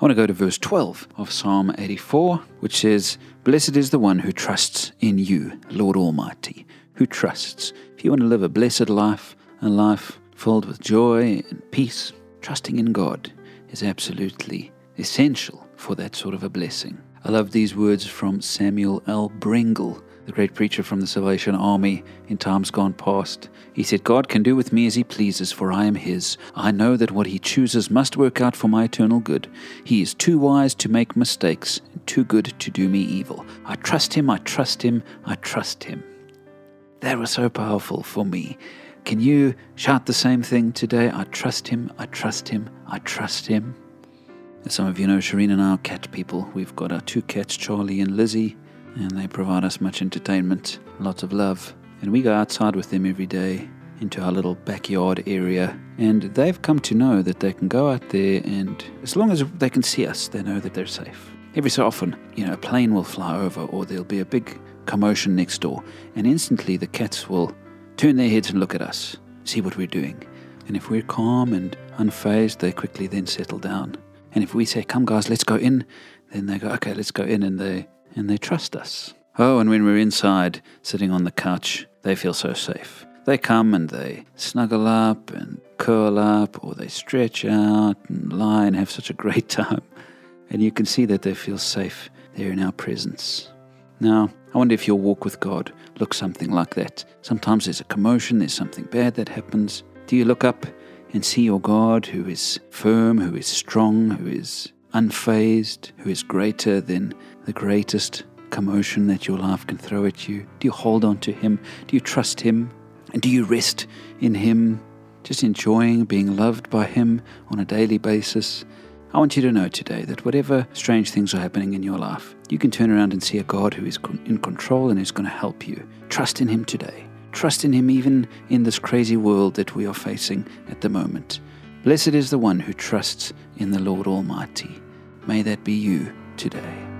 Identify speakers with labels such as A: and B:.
A: I want to go to verse 12 of Psalm 84, which says, Blessed is the one who trusts in you, Lord Almighty, who trusts. If you want to live a blessed life, a life filled with joy and peace, trusting in God is absolutely essential for that sort of a blessing. I love these words from Samuel L. Brengle, the great preacher from the Salvation Army in times gone past. He said, God can do with me as he pleases, for I am his. I know that what he chooses must work out for my eternal good. He is too wise to make mistakes and too good to do me evil. I trust him, I trust him, I trust him. That was so powerful for me. Can you shout the same thing today? I trust him, I trust him, I trust him. As some of you know, Shireen and I are cat people. We've got our two cats, Charlie and Lizzie and they provide us much entertainment, lots of love. And we go outside with them every day into our little backyard area. And they've come to know that they can go out there and, as long as they can see us, they know that they're safe. Every so often, you know, a plane will fly over or there'll be a big commotion next door, and instantly the cats will turn their heads and look at us, see what we're doing. And if we're calm and unfazed, they quickly then settle down. And if we say, Come, guys, let's go in, then they go, Okay, let's go in, and they and they trust us. Oh, and when we're inside, sitting on the couch, they feel so safe. They come and they snuggle up and curl up, or they stretch out and lie and have such a great time. And you can see that they feel safe there in our presence. Now, I wonder if your walk with God looks something like that. Sometimes there's a commotion, there's something bad that happens. Do you look up and see your God who is firm, who is strong, who is unfazed, who is greater than the greatest commotion that your life can throw at you? Do you hold on to Him? Do you trust Him? And do you rest in Him, just enjoying being loved by Him on a daily basis? I want you to know today that whatever strange things are happening in your life, you can turn around and see a God who is in control and is going to help you. Trust in Him today. Trust in Him even in this crazy world that we are facing at the moment. Blessed is the one who trusts in the Lord Almighty. May that be you today.